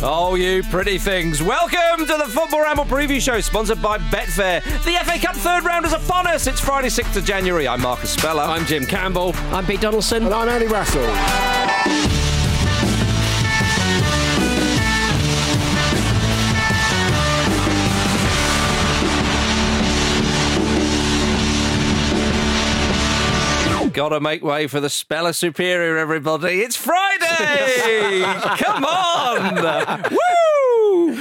Oh, you pretty things. Welcome to the Football Ramble Preview Show, sponsored by Betfair. The FA Cup third round is upon us. It's Friday, 6th of January. I'm Marcus Speller. I'm Jim Campbell. I'm Pete Donaldson. And I'm Andy Russell. Gotta make way for the Speller Superior, everybody. It's Friday! Come on!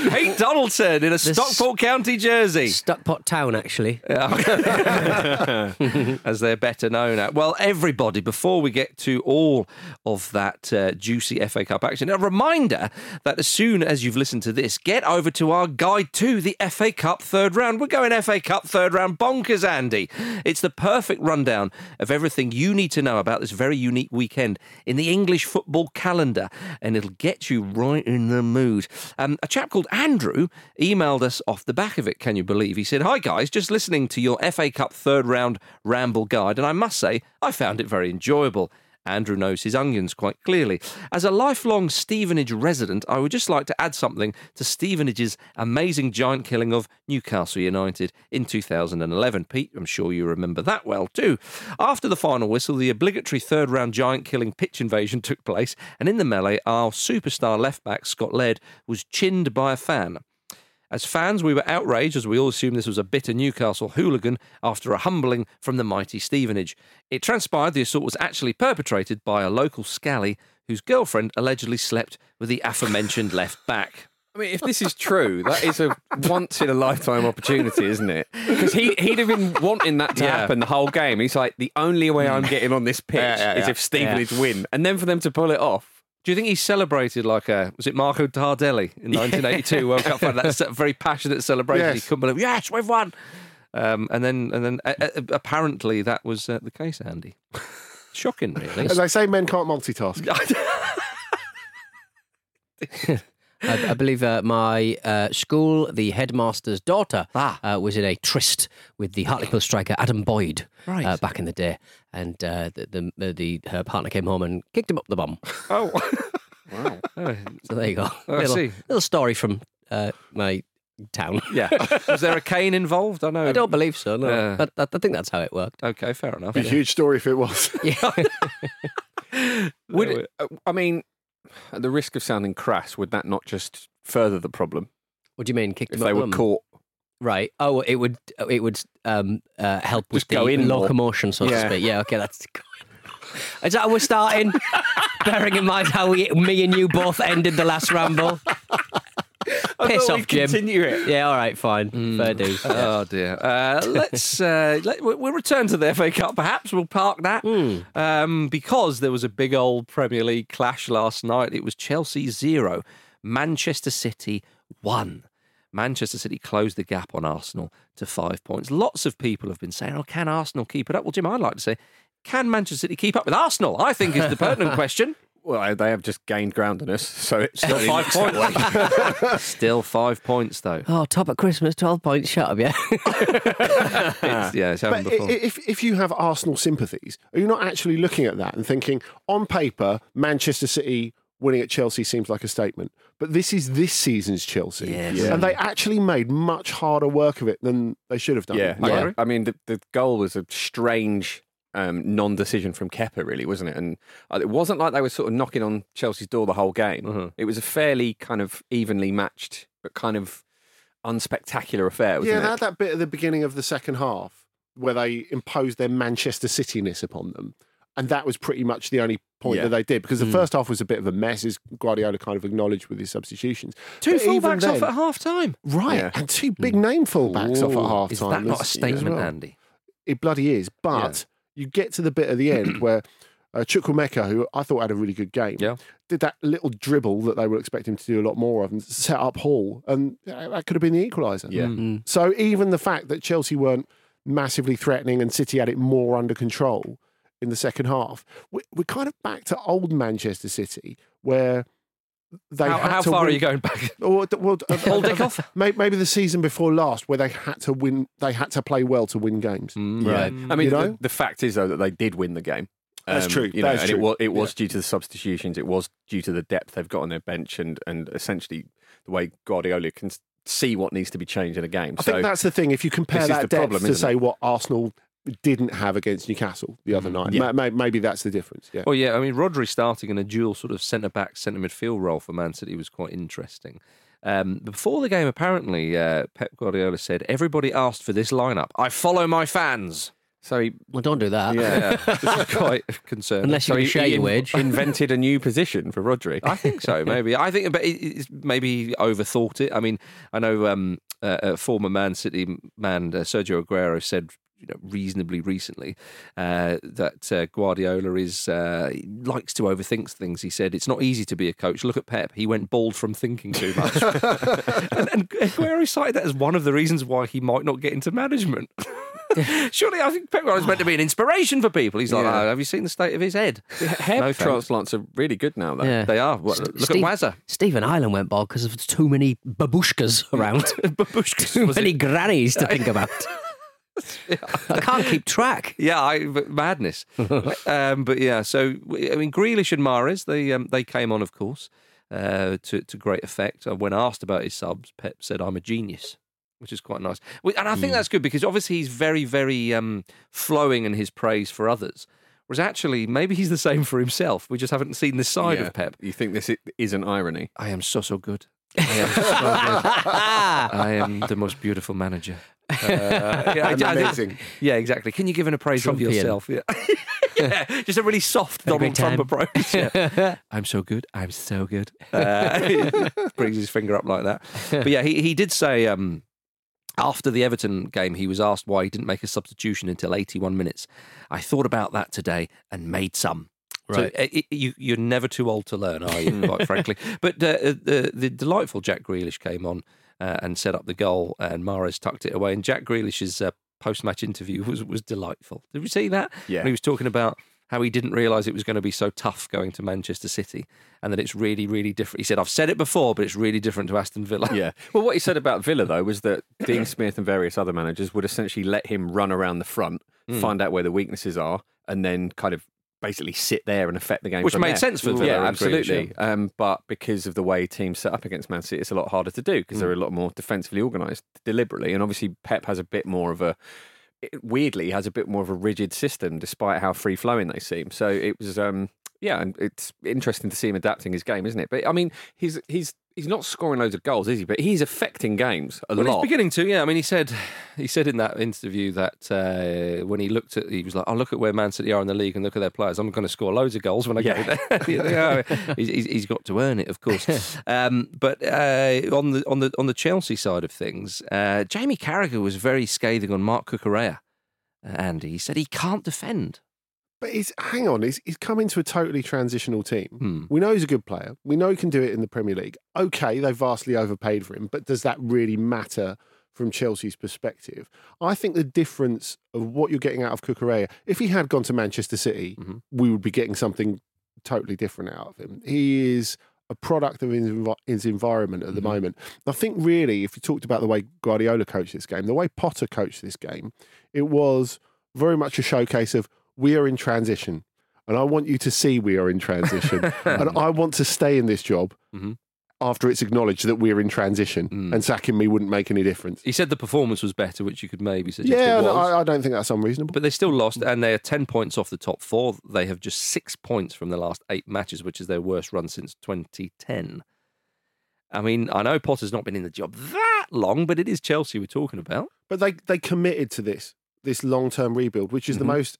Pete Donaldson in a Stockport County jersey. Stuckpot Town, actually. as they're better known at. Well, everybody, before we get to all of that uh, juicy FA Cup action, a reminder that as soon as you've listened to this, get over to our guide to the FA Cup third round. We're going FA Cup third round bonkers, Andy. It's the perfect rundown of everything you need to know about this very unique weekend in the English football calendar, and it'll get you right in the mood. Um, a chap called Andrew emailed us off the back of it, can you believe? He said, Hi guys, just listening to your FA Cup third round ramble guide, and I must say, I found it very enjoyable. Andrew knows his onions quite clearly. As a lifelong Stevenage resident, I would just like to add something to Stevenage's amazing giant killing of Newcastle United in 2011. Pete, I'm sure you remember that well too. After the final whistle, the obligatory third round giant killing pitch invasion took place, and in the melee, our superstar left back, Scott Laird, was chinned by a fan. As fans, we were outraged as we all assumed this was a bitter Newcastle hooligan after a humbling from the mighty Stevenage. It transpired the assault was actually perpetrated by a local scally whose girlfriend allegedly slept with the aforementioned left back. I mean, if this is true, that is a once in a lifetime opportunity, isn't it? Because he, he'd have been wanting that to Yeah. happen the whole game. He's like, the only way I'm mm. getting on this pitch Yeah, yeah, is if Stevenage win. And then for them to pull it off. Do you think he celebrated like a was it Marco Tardelli in 1982 World Cup final? That very passionate celebration. He Yes. couldn't believe, yes, we've won. Um, and then, and then, uh, uh, apparently that was uh, the case, Andy. Shocking, really. As they say, men can't multitask. I, I believe uh, my uh, school, the headmaster's daughter, Ah. uh, was in a tryst with the Hartlepool striker Adam Boyd Right. uh, back in the day, and uh, the, the, the her partner came home and kicked him up the bum. oh, Wow. So there you go. Oh, I little, see. little story from uh, my town. yeah. Was there a cane involved? I know. I don't believe so. No, Yeah. but I, I think that's how it worked. Okay, fair enough. Be a huge story if it was. Yeah. Would it, uh, I mean, at the risk of sounding crass, would that not just further the problem what do you mean? Kicked if him they up the were bum? caught? Right. Oh, it would it would um, uh, help with Just go the in more. locomotion, so to speak. Yeah. Okay, that's. Is that how we're starting? Bearing in mind how we, me and you both ended the last ramble. Piss off, Jim. Continue it. Yeah. All right. Fine. Fair dues. Oh dear. Uh, let's uh, let, we'll we'll return to the FA Cup. Perhaps we'll park that um, because there was a big old Premier League clash last night. It was Chelsea zero, Manchester City one. Manchester City closed the gap on Arsenal to five points. Lots of people have been saying, "Oh, can Arsenal keep it up?" Well, Jim, I'd like to say, can Manchester City keep up with Arsenal? I think is the pertinent question. Well, they have just gained ground on us, so it's Still five looks that way. points. Still five points though. Oh, top at Christmas, twelve points. Shut up, yeah. It's, yeah, it's happened But before. if, if you have Arsenal sympathies, are you not actually looking at that and thinking, on paper, Manchester City winning at Chelsea seems like a statement? But this is this season's Chelsea. Yes. And they actually made much harder work of it than they should have done. Yeah, I I, agree. I mean, the, the goal was a strange um, non-decision from Kepa, really, wasn't it? And uh, it wasn't like they were sort of knocking on Chelsea's door the whole game. Mhm. It was a fairly kind of evenly matched, but kind of unspectacular affair, wasn't Yeah, it? they had that bit at the beginning of the second half where they imposed their Manchester City-ness upon them. And that was pretty much the only point Yeah. that they did because the first half was a bit of a mess, as Guardiola kind of acknowledged with his substitutions. Two But even fullbacks off at half time. Right, Yeah. and two big name fullbacks off at half Is that not a statement, well. Andy? It bloody is. But you get to the bit at the end where uh, Chukwuemeka, who I thought had a really good game, Yeah. did that little dribble that they were expecting him to do a lot more of and set up Hall, and that could have been the equaliser. Yeah. Mm. So even the fact that Chelsea weren't massively threatening and City had it more under control in the second half, we- we're kind of back to old Manchester City where they How, had how to far are you going back? Or, well, uh, Paul Dickov? Maybe the season before last, where they had to win, they had to play well to win games. Yeah. Right. I mean, You know? the, the fact is though that they did win the game. That's true. You know, That is and true. it was it was due to the substitutions. It was due to the depth they've got on their bench, and and essentially the way Guardiola can see what needs to be changed in a game. I so think that's the thing. If you compare that the depth problem, to isn't say what Arsenal didn't have against Newcastle the other night, Yeah. ma- ma- maybe that's the difference. Yeah. Well, yeah, I mean, Rodri starting in a dual sort of centre back, centre midfield role for Man City was quite interesting. Um, before the game, apparently, uh, Pep Guardiola said, Everybody asked for this lineup. I follow my fans. so he Well, don't do that. Yeah, this is quite concerning. Unless you so can he, share your in- wage. invented a new position for Rodri. I think so, maybe. I think, but it's maybe he overthought it. I mean, I know um, uh, uh, former Man City man uh, Sergio Aguero said. You know, reasonably recently, uh, that uh, Guardiola is uh, likes to overthink things. He said it's not easy to be a coach. Look at Pep; he went bald from thinking too much. and, and Aguero cited that as one of the reasons why he might not get into management. Surely, I think Pep Guardiola's meant to be an inspiration for people. He's like, Yeah. "Oh, have you seen the state of his head? Hair No transplants are really good now, though. Yeah. They are. What, look Steve- at Wazza. Stephen Ireland went bald because of too many babushkas around. Babushkas, too many it? grannies to think about. I can't keep track. Yeah, I, madness. um, but yeah, so I mean, Grealish and Mahrez, they um, they came on, of course, uh, to to great effect. Uh, When asked about his subs, Pep said, "I'm a genius." Which is quite nice, and I think that's good because obviously he's very, very um, flowing in his praise for others. Whereas actually, maybe he's the same for himself. We just haven't seen this side Yeah. of Pep. You think this is an irony? I am so so good. I am so. I am the most beautiful manager. Uh, yeah, I- I amazing. yeah, exactly. Can you give an appraisal of yourself? Yeah. yeah, just a really soft Donald Trump approach. Yeah. I'm so good. I'm so good. Uh, brings his finger up like that. But yeah, he, he did say um, after the Everton game, he was asked why he didn't make a substitution until 81 minutes. I thought about that today and made some. Right. So uh, it, you, you're never too old to learn, are you? Quite frankly. But uh, the, the delightful Jack Grealish came on uh, and set up the goal, and Mahrez tucked it away. And Jack Grealish's uh, post-match interview was was delightful. Did we see that? Yeah. When he was talking about how he didn't realise it was going to be so tough going to Manchester City, and that it's really, really different. He said, "I've said it before, but it's really different to Aston Villa." Yeah. Well, what he said about Villa though was that Dean Smith and various other managers would essentially let him run around the front, Hmm. find out where the weaknesses are, and then kind of basically sit there and affect the game. Which made there. sense for Villa Yeah, absolutely. Um, but because of the way teams set up against Man City, it's a lot harder to do because they're a lot more defensively organised deliberately, and obviously Pep has a bit more of a. Weirdly, has a bit more of a rigid system, despite how free flowing they seem. So it was, um, yeah, and it's interesting to see him adapting his game, isn't it? But I mean, he's he's he's not scoring loads of goals, is he? But he's affecting games a Well, he's beginning to, yeah. I mean, he said he said in that interview that uh, when he looked at, he was like, "I look at where Man City are in the league and look at their players. I'm going to score loads of goals when I Yeah. go there." He's, he's- he's got to earn it, of course. um, but uh, on the on the on the Chelsea side of things, uh, Jamie Carragher was very scathing on Marc Cucurella, and he said he can't defend. But he's hang on, he's, he's come into a totally transitional team. Hmm. We know he's a good player. We know he can do it in the Premier League. Okay, they vastly overpaid for him, but does that really matter from Chelsea's perspective? I think the difference of what you're getting out of Cucurella, if he had gone to Manchester City, Mhm. we would be getting something totally different out of him. He is a product of his, his environment at the moment. I think really, if you talked about the way Guardiola coached this game, the way Potter coached this game, it was very much a showcase of we are in transition. And I want you to see we are in transition. and I want to stay in this job Mhm. after it's acknowledged that we're in transition. Mm. And sacking me wouldn't make any difference. He said the performance was better, which you could maybe suggest Yeah, it no, was. I, I don't think that's unreasonable. But they still lost, and they are 10 points off the top four. They have just six points from the last eight matches, which is their worst run since 2010. I mean, I know Potter's not been in the job that long, but it is Chelsea we're talking about. But they they committed to this this long term rebuild, which is Mhm. the most,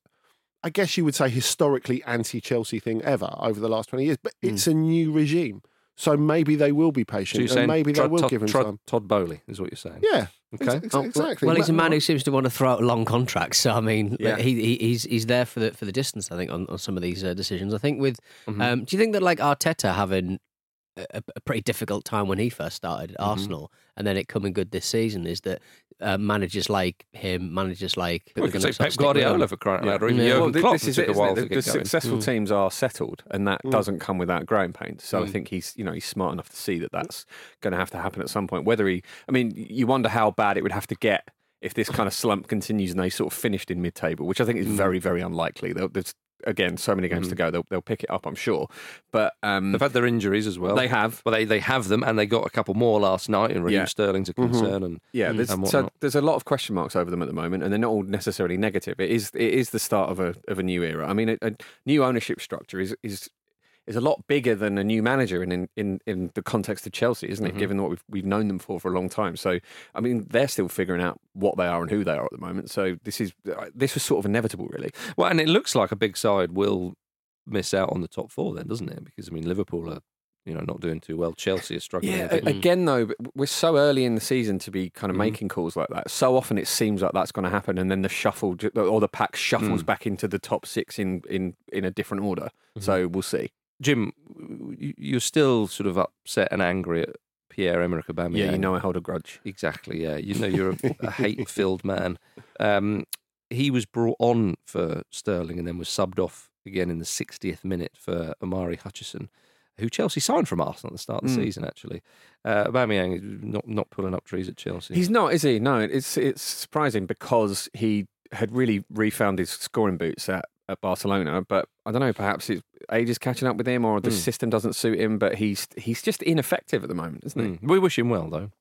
I guess you would say, historically anti Chelsea thing ever over the last twenty years. But it's a new regime, so maybe they will be So you're patient, saying and maybe they will Todd, give him Todd, time. Todd Boehly is what you're saying. Yeah, Okay. ex- Oh, exactly. Well, he's a man who seems to want to throw out long contracts. So I mean, Yeah. he, he he's he's there for the for the distance. I think on, on some of these uh, decisions. I think with Mhm. um, do you think that like Arteta having a, a pretty difficult time when he first started at Mm-hmm. Arsenal, and then it coming good this season is that uh, managers like him, managers like Well, we are say Pep of stick with him. Guardiola for crying out loud, or even Yeah. Jurgen Well, Klopp, this who is it, a isn't while it? to The, get the successful Mm. teams are settled, and that Mm. doesn't come without growing pains. So I Mm. think he's, you know, he's smart enough to see that that's going to have to happen at some point. Whether he, I mean, you wonder how bad it would have to get if this kind of slump continues and they sort of finished in mid-table, which I think is Mm. very, very unlikely. There's again so many games to go. They'll they'll pick it up, I'm sure. But um, They've had their injuries as well. they have. Well, they, they have them, and they got a couple more last night in Raheem Yeah. Sterling's a concern. And Yeah, there's, and so there's a lot of question marks over them at the moment, and they're not all necessarily negative. It is it is the start of a of a new era. I mean, a, a new ownership structure is is is a lot bigger than a new manager in in, in, in the context of Chelsea, isn't it? Mm-hmm. Given what we've we've known them for for a long time. So I mean, they're still figuring out what they are and who they are at the moment. So this is this was sort of inevitable, really. well, and it looks like a big side will miss out on the top four, then, doesn't it? Because I mean, Liverpool are you know not doing too well. Chelsea are struggling. Yeah, a bit. again though, we're so early in the season to be kind of Mhm. making calls like that. So often it seems like that's going to happen, and then the shuffle or the pack shuffles Mm. back into the top six in in in a different order. Mm-hmm. So we'll see. Jim, you- you're still sort of upset and angry at Pierre Emerick Aubameyang. Yeah, you know I hold a grudge. Exactly. Yeah, you know you're a, a hate-filled man. Um, he was brought on for Sterling and then was subbed off again in the 60th minute for Omari Hutchinson, who Chelsea signed from Arsenal at the start of the Mm. season. Actually, uh, Aubameyang is not not pulling up trees at Chelsea. He's not, is he? No, it's it's surprising because he had really refound his scoring boots at, at Barcelona, but I don't know, perhaps it's age is catching up with him or the Mm. system doesn't suit him, but he's he's just ineffective at the moment, isn't he? Mm. We wish him well, though.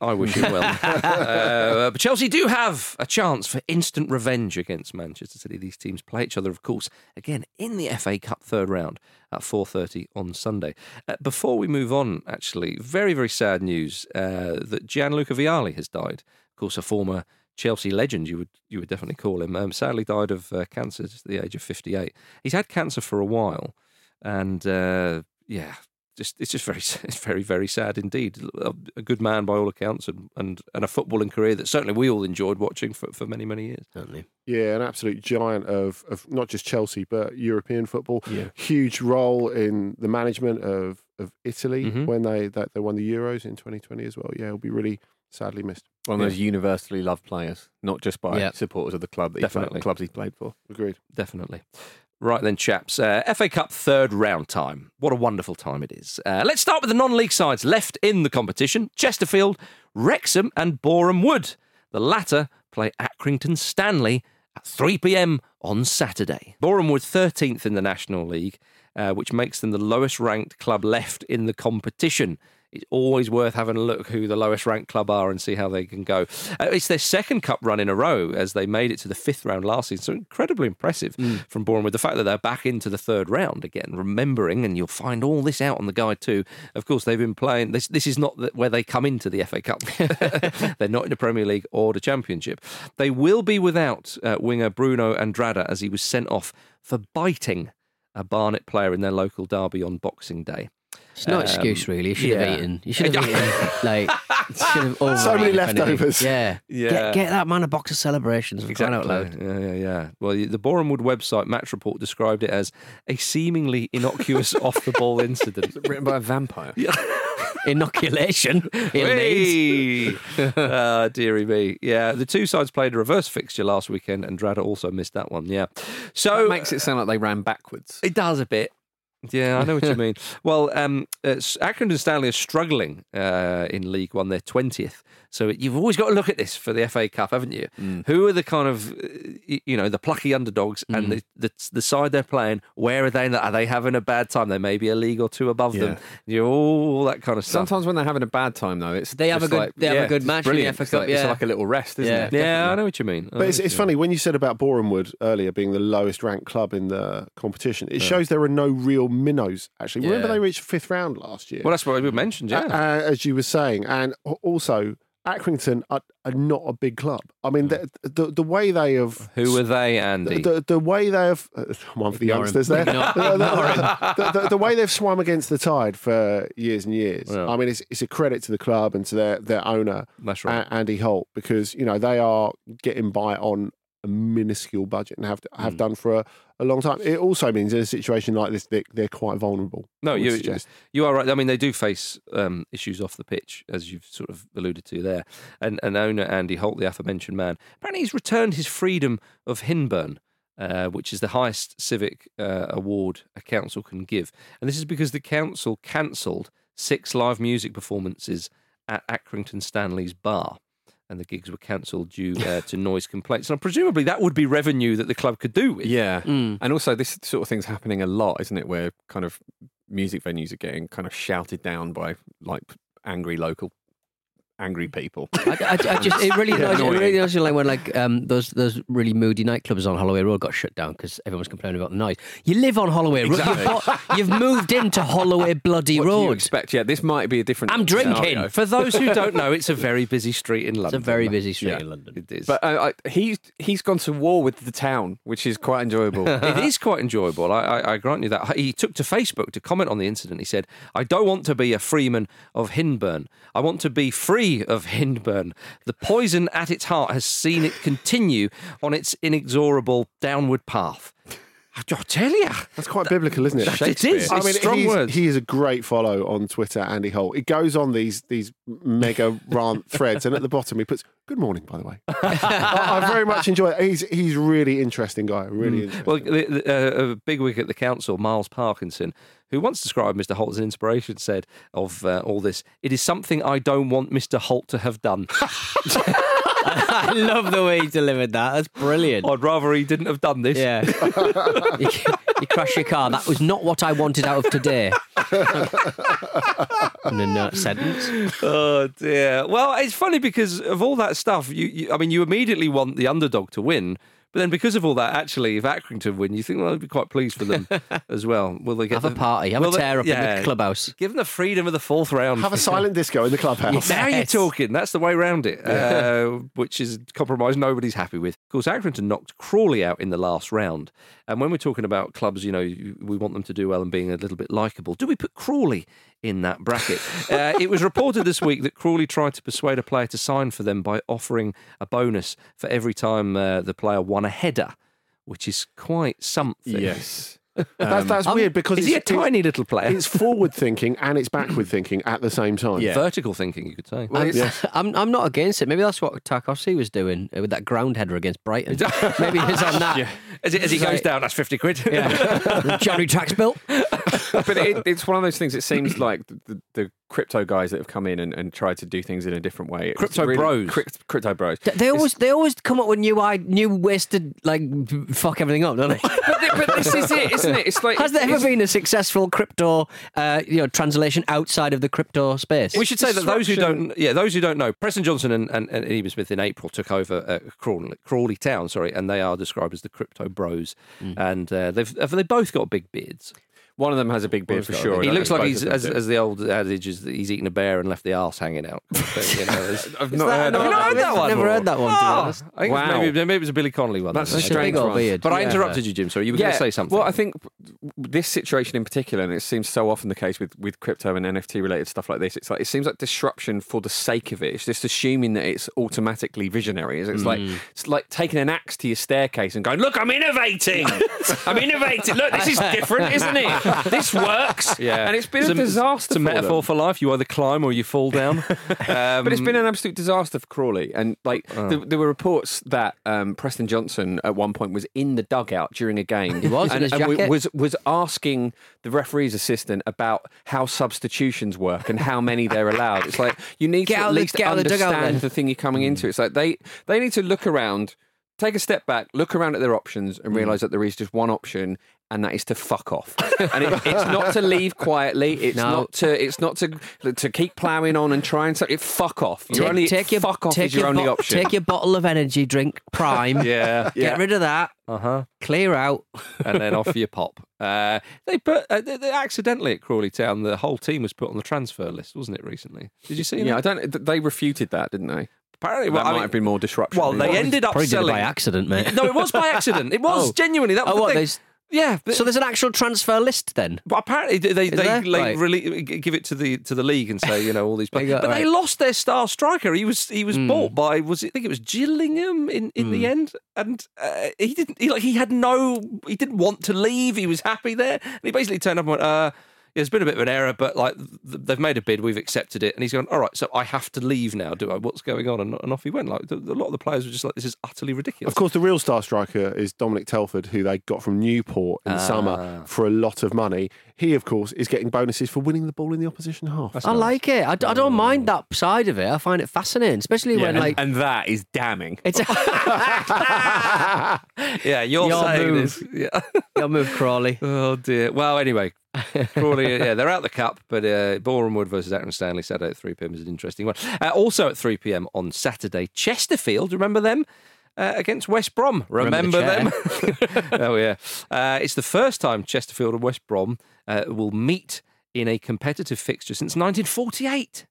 I wish him well. uh, but Chelsea do have a chance for instant revenge against Manchester City. These teams play each other, of course, again in the FA Cup third round at 4:30 on Sunday. Uh, before we move on, actually, very very sad news uh, that Gianluca Vialli has died. Of course, a former Chelsea legend, you would you would definitely call him. Um, sadly, died of uh, cancer at the age of 58. He's had cancer for a while, and uh, yeah, just it's just very it's very very sad indeed. A, a good man by all accounts, and, and and a footballing career that certainly we all enjoyed watching for, for many many years. Certainly. Yeah, an absolute giant of, of not just Chelsea but European football. Yeah. Huge role in the management of, of Italy Mhm. when they that they won the Euros in 2020 as well. Yeah, he'll be really sadly missed. One of those universally loved players, not just by Yeah. supporters of the club that he Definitely. played, clubs he played for. Agreed. Definitely. Right then, chaps. Uh, FA Cup third round time. What a wonderful time it is. Uh, let's start with the non league sides left in the competition Chesterfield, Wrexham, and Boreham Wood. The latter play Accrington Stanley at 3 pm on Saturday. Boreham Wood 13th in the National League, uh, which makes them the lowest ranked club left in the competition. It's always worth having a look who the lowest ranked club are and see how they can go. Uh, it's their second cup run in a row as they made it to the fifth round last season. So incredibly impressive from Bournemouth. The fact that they're back into the third round again, remembering, and you'll find all this out on the guide too. Of course, they've been playing. This this is not the, where they come into the FA Cup. they're not in the Premier League or the Championship. They will be without uh, winger Bruno Andrade as he was sent off for biting a Barnet player in their local derby on Boxing Day. It's no excuse, really. You should yeah. have eaten. You should have eaten. Like, should have So many leftovers. Yeah. Yeah. Get, get that man a box of celebrations. Crying out loud. Yeah, yeah, yeah. Well, the Boreham Wood website Match Report described it as a seemingly innocuous off-the-ball incident. Written by a vampire. Inoculation. in Leeds. Hey! Ah, dearie me. Yeah, the two sides played a reverse fixture last weekend, and Drada also missed that one. Yeah, so That makes it sound like they ran backwards. It does a bit. Yeah, I know what you mean. Well, um, uh, Accrington Stanley are struggling uh, in League One. They're twentieth, so you've always got to look at this for the FA Cup, haven't you? Who are the kind of uh, you know the plucky underdogs and the, the the side they're playing? Where are they? Are they having a bad time? They may be a league or two above them. You know, all that kind of stuff. Sometimes when they're having a bad time, though, it's They have a good- like- they have a good it's match in the brilliant. FA It's Cup, like, it's yeah. like a little rest, isn't Yeah. it? yeah, I know what you mean. I But it's, it's you funny when you said about Boreham Wood earlier being the lowest ranked club in the competition. It shows there are no real minnows. Actually, remember Yeah. they reached fifth round last year. Well, that's what we mentioned. Yeah. Uh, as you were saying, and a- also Accrington are, are not a big club. I mean, the, the the way they have Who are they, Andy? the, the way they have uh, one for the Ignore him. youngsters there. Ignore- The- the- the, the- the way they've swum against the tide for years and years. Yeah. I mean, it's, it's a credit to the club and to their their owner, That's right. A- Andy Holt, because you know they are getting by on a minuscule budget and have have Hmm. done for a, a long time. It also means in a situation like this, they, they're quite vulnerable. No, you suggest. you are right. I mean, they do face um, issues off the pitch, as you've sort of alluded to there. And, and owner Andy Holt, the aforementioned man, apparently he's returned his freedom of Hyndburn, uh, which is the highest civic uh, award a council can give. And this is because the council cancelled six live music performances at Accrington Stanley's bar. And the gigs were cancelled due uh, to noise complaints. And presumably that would be revenue that the club could do with. Yeah. And also, this sort of thing's happening a lot, isn't it? Where kind of music venues are getting kind of shouted down by like angry local, angry people. I, I, I just it really annoys, it really annoys me like when like um those those really moody nightclubs on Holloway Road got shut down because everyone was complaining about the noise. You live on Holloway Road. Exactly. You've, you've moved into Holloway bloody What road. expect? Yeah, this might be a different. I'm drinking. scenario. For those who don't know, it's a very busy street in London. It's a very busy street Yeah. in London. It is. But uh, I, he's he's gone to war with the town, which is quite enjoyable. it is quite enjoyable. I, I, I grant you that. He took to Facebook to comment on the incident. He said, I don't want to be a freeman of Hyndburn. I want to be free of Hyndburn. The poison at its heart has seen it continue on its inexorable downward path. I tell you. That's quite biblical, isn't it? That, It is. I mean, strong words. he is a great follow on Twitter, Andy Holt. He goes on these these mega rant threads, and at the bottom he puts "Good morning," by the way. I, I very much enjoy it. He's he's really interesting guy. Really interesting. Well, the, the, uh, a big wig at the council, Miles Parkinson, who once described Mr. Holt as an inspiration, said of uh, all this, "It is something I don't want Mr. Holt to have done. I love the way he delivered that. That's brilliant. I'd rather he didn't have done this." Yeah. you, you crash your car. That was not what I wanted out of today. In a sentence. Oh dear. Well, it's funny because of all that stuff. You, you, I mean, you immediately want the underdog to win, but then because of all that, actually, if Accrington win, you think, well, I'd be quite pleased for them as well. Will they get Have a party. Have will a they- tear up in the clubhouse. Give them the freedom of the fourth round. Have a silent disco in the clubhouse. Now you're talking. That's the way around it, uh, which is a compromise nobody's happy with. Of course, Accrington knocked Crawley out in the last round. And when we're talking about clubs, you know, we want them to do well and being a little bit likeable. Do we put Crawley in that bracket? uh, it was reported this week that Crawley tried to persuade a player to sign for them by offering a bonus for every time uh, the player won a header, which is quite something. yes. That's that's weird because Is he a tiny little player? It's, it's forward thinking and it's backward thinking at the same time. Yeah. Vertical thinking, you could say. I'm, I'm, I'm not against it. Maybe that's what Tarkowski was doing uh, with that ground header against Brighton. Maybe he's on that. As, it, as he goes down, that's 50 quid. Yeah. January tax bill. but it, it's one of those things. It seems like the, the, the crypto guys that have come in and, and tried to do things in a different way. It's Crypto bros. crypt- crypto bros. They- They always they always come up with new I new ways to like fuck everything up, don't they? but, thi- but this is it, isn't it? It's like Has there ever been a successful crypto, uh, you know, translation outside of the crypto space? We should say that those who don't, yeah, those who don't know, Preston Johnson and, and, and Eben Smith in April took over uh, Crawley, Crawley Town, sorry, and they are described as the crypto bros, and uh, they've uh, they both got big beards. One of them has a big beard for sure. He looks like he's as, as the old adage is that he's eaten a bear and left the arse hanging out. So, you know, I've not heard Have you of not that. heard that one? Never heard that one, to be Oh, honest. I think Wow. maybe, maybe it was a Billy Connolly one. That's a strange one. beard. But I interrupted you, Jim. Sorry, you were going to say something. Well, I think this situation in particular, and it seems so often the case with, with crypto and NFT related stuff like this, it's like it seems like disruption for the sake of it. It's just assuming that it's automatically visionary. It's Mm. like it's like taking an axe to your staircase and going, "Look, I'm innovating. I'm innovating. Look, this is different, isn't it? This works." yeah, and it's been It's a disaster. It's a for them. metaphor for life. You either climb or you fall down. Um, But it's been an absolute disaster for Crawley. And like Oh. there, there were reports that um, Preston Johnson at one point was in the dugout during a game. He was, in and, his and jacket. was was asking the referee's assistant about how substitutions work and how many they're allowed. It's like you need Get to out at the- least get out the dugout understand then. the thing you're coming into. It's like they they need to look around. Take a step back, look around at their options, Mm. and realise that there is just one option, and that is to fuck off. and it, it's not to leave quietly. It's No. not to. It's not to to keep ploughing on and trying to. It fuck off. Your only your fuck off take is your, only bo- option. Take your bottle of energy drink, Prime. yeah, Get rid of that. uh huh. Clear out. and then off you pop. Uh, they put uh, they, they accidentally at Crawley Town. The whole team was put on the transfer list, wasn't it recently? Did you see yeah, I don't. They refuted that, didn't they? Apparently, That well, I might mean- have been more disruption. Well, they ended up Probably did it selling by accident, mate. No, it was by accident. It was Oh. genuinely that was Oh, the what? thing. Yeah, but, so there's an actual transfer list then. but apparently they they, Is they there? like, Right. really give it to the to the league and say you know all these players. but they right. lost their star striker. He was he Hmm. was bought by was it, I think it was Gillingham in, in the end, and uh, he didn't he like he had no he didn't want to leave. He was happy there, and he basically turned up and went. Uh, There's been a bit of an error, but like th- they've made a bid, we've accepted it, and he's gone. All right, so I have to leave now, do I? What's going on? And, and off he went. Like the, a lot of the players were just like, this is utterly ridiculous. Of course, the real star striker is Dominic Telford, who they got from Newport in the Ah. summer for a lot of money. He, of course, is getting bonuses for winning the ball in the opposition half. I like it. I, d- I don't mind that side of it. I find it fascinating, especially when and, like and that is damning. it's yeah, you're Your saying move. this. Yeah. your move, Crawley. Oh dear. Well, anyway, Crawley, yeah, they're out the cup, but uh, Boreham Wood versus Acton Stanley Saturday at 3 pm is an interesting one. Uh, also at 3 pm on Saturday, Chesterfield, remember them? Uh, against West Brom. Remember, Remember them? oh, yeah. Uh, it's the first time Chesterfield and West Brom uh, will meet in a competitive fixture since 1948.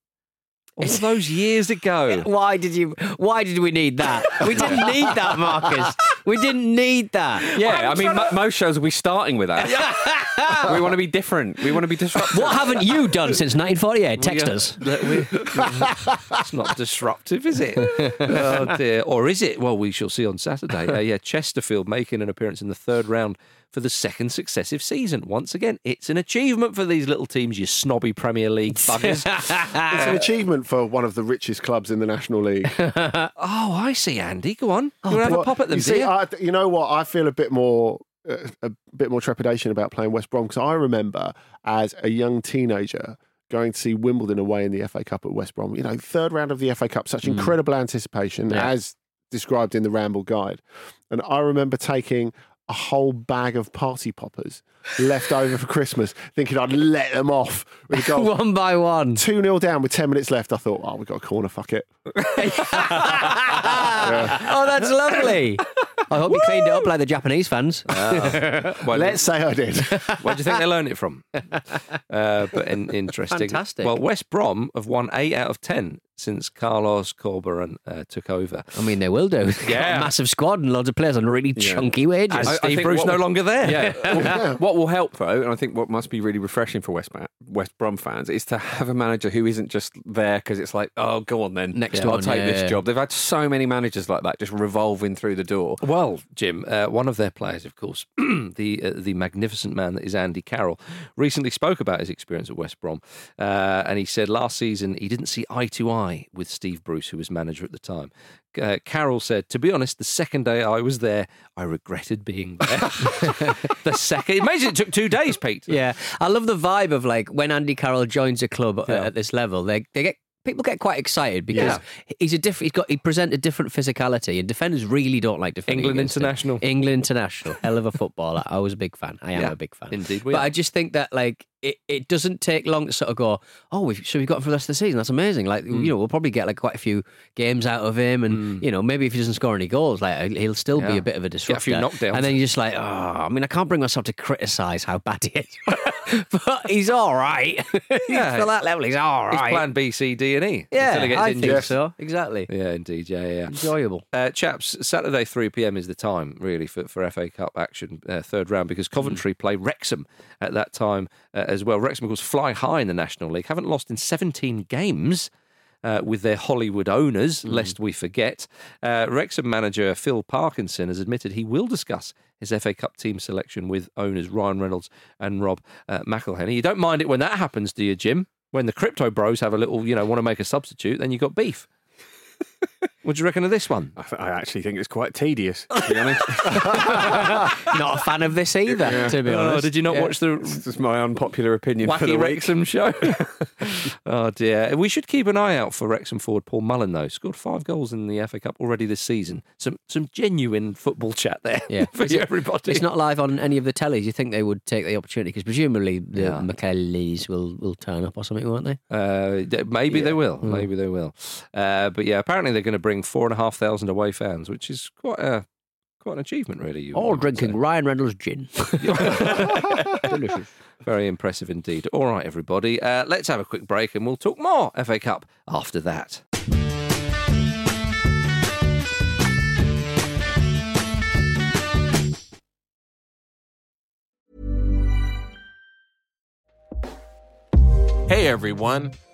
All those years ago. Why did you? Why did we need that? We didn't need that, Marcus. We didn't need that. Yeah, I mean, mo- most shows will be starting with that. we want to be different. We want to be disruptive. What haven't you done since 1948? Text Yeah, us. that we- it's not disruptive, is it? Oh dear. Or is it? Well, we shall see on Saturday. Uh, yeah, Chesterfield making an appearance in the third round for the second successive season. Once again, it's an achievement for these little teams, you snobby Premier League buggers. It's an achievement for one of the richest clubs in the National League. oh, I see, Andy. Go on. you want to have a pop at them, you see, you? I, you know what? I feel a bit more, uh, a bit more trepidation about playing West Brom because I remember as a young teenager going to see Wimbledon away in the FA Cup at West Brom. You know, third round of the FA Cup, such incredible anticipation Yeah. as described in the Ramble Guide, and I remember taking a whole bag of party poppers left over for Christmas, thinking I'd let them off with a goal. One by one. 2 0 down with 10 minutes left. I thought, oh, we've got a corner, fuck it. Oh, that's lovely. I hope you cleaned it up like the Japanese fans. Well, Let's say I did. Where do you think they learned it from? Uh, but in, interesting. Fantastic. Well, West Brom have won eight out of ten since Carlos Corberan uh, took over. I mean, they will do. They've got Yeah. a massive squad and loads of players on really chunky wages. I Steve think Bruce what no was- longer there. Yeah. what will help though, and I think what must be really refreshing for West West Brom fans is to have a manager who isn't just there because it's like, oh, go on then, Next one, I'll take yeah, this yeah. job. They've had so many managers like that just revolving through the door. Well, Jim, uh, one of their players, of course, the uh, the magnificent man that is Andy Carroll, recently spoke about his experience at West Brom, uh, and he said last season he didn't see eye to eye with Steve Bruce, who was manager at the time. Uh, Carroll said, "To be honest, the second day I was there, I regretted being there. the second, imagine it took two days, Pete. Yeah, I love the vibe of like when Andy Carroll joins a club uh, at this level, they they get people get quite excited because he's a different. He's got he presents a different physicality, and defenders really don't like defending. England against him. international. England international, hell of a footballer. I was a big fan. I am Yeah, a big fan. indeed we but are. I just think that like it, it doesn't take long to sort of go. Oh, we've, so we've got him for the rest of the season. That's amazing. Like Hmm. you know, we'll probably get like quite a few games out of him, and you know, maybe if he doesn't score any goals, like he'll still be a bit of a Get a disruptor. few knockdowns. And then you're just like, oh, I mean, I can't bring myself to criticise how bad he is, but he's all right. Yeah. for that level, he's all right. He's plan B, C, D, and E. yeah, until he gets I injured. think so. Exactly. Yeah, indeed. Yeah, yeah. yeah. Enjoyable. Uh, chaps, Saturday 3 pm is the time, really, for, for FA Cup action, uh, third round, because Coventry play Wrexham at that time uh, as well. Wrexham, of course, fly high in the National League, haven't lost in 17 games. Uh, with their Hollywood owners, lest we forget. Uh, Wrexham manager Phil Parkinson has admitted he will discuss his FA Cup team selection with owners Ryan Reynolds and Rob uh, McElhenney. You don't mind it when that happens, do you, Jim? When the crypto bros have a little, you know, want to make a substitute, then you've got beef. What do you reckon of this one? I, th- I actually think it's quite tedious, to be honest. Not a fan of this either, to be Oh, honest. did you not Yeah. watch the It's just my unpopular opinion for the Wacky week. Wrexham show? oh dear. We should keep an eye out for Wrexham forward Paul Mullen though. Scored five goals in the FA Cup already this season. Some some genuine football chat there Yeah. for Is it- everybody. It's not live on any of the tellies. You think they would take the opportunity because presumably the Yeah. McKelleys will, will turn up or something, won't they? Uh, d- maybe they will. Maybe they will. Uh, but yeah, apparently they're going to bring four and a half thousand away fans, which is quite a quite an achievement, really. you All drinking say. Ryan Reynolds gin. Delicious. Very impressive indeed. All right, everybody. Uh, let's have a quick break, and we'll talk more FA Cup after that. Hey everyone,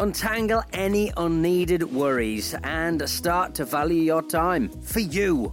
Untangle any unneeded worries and start to value your time for you.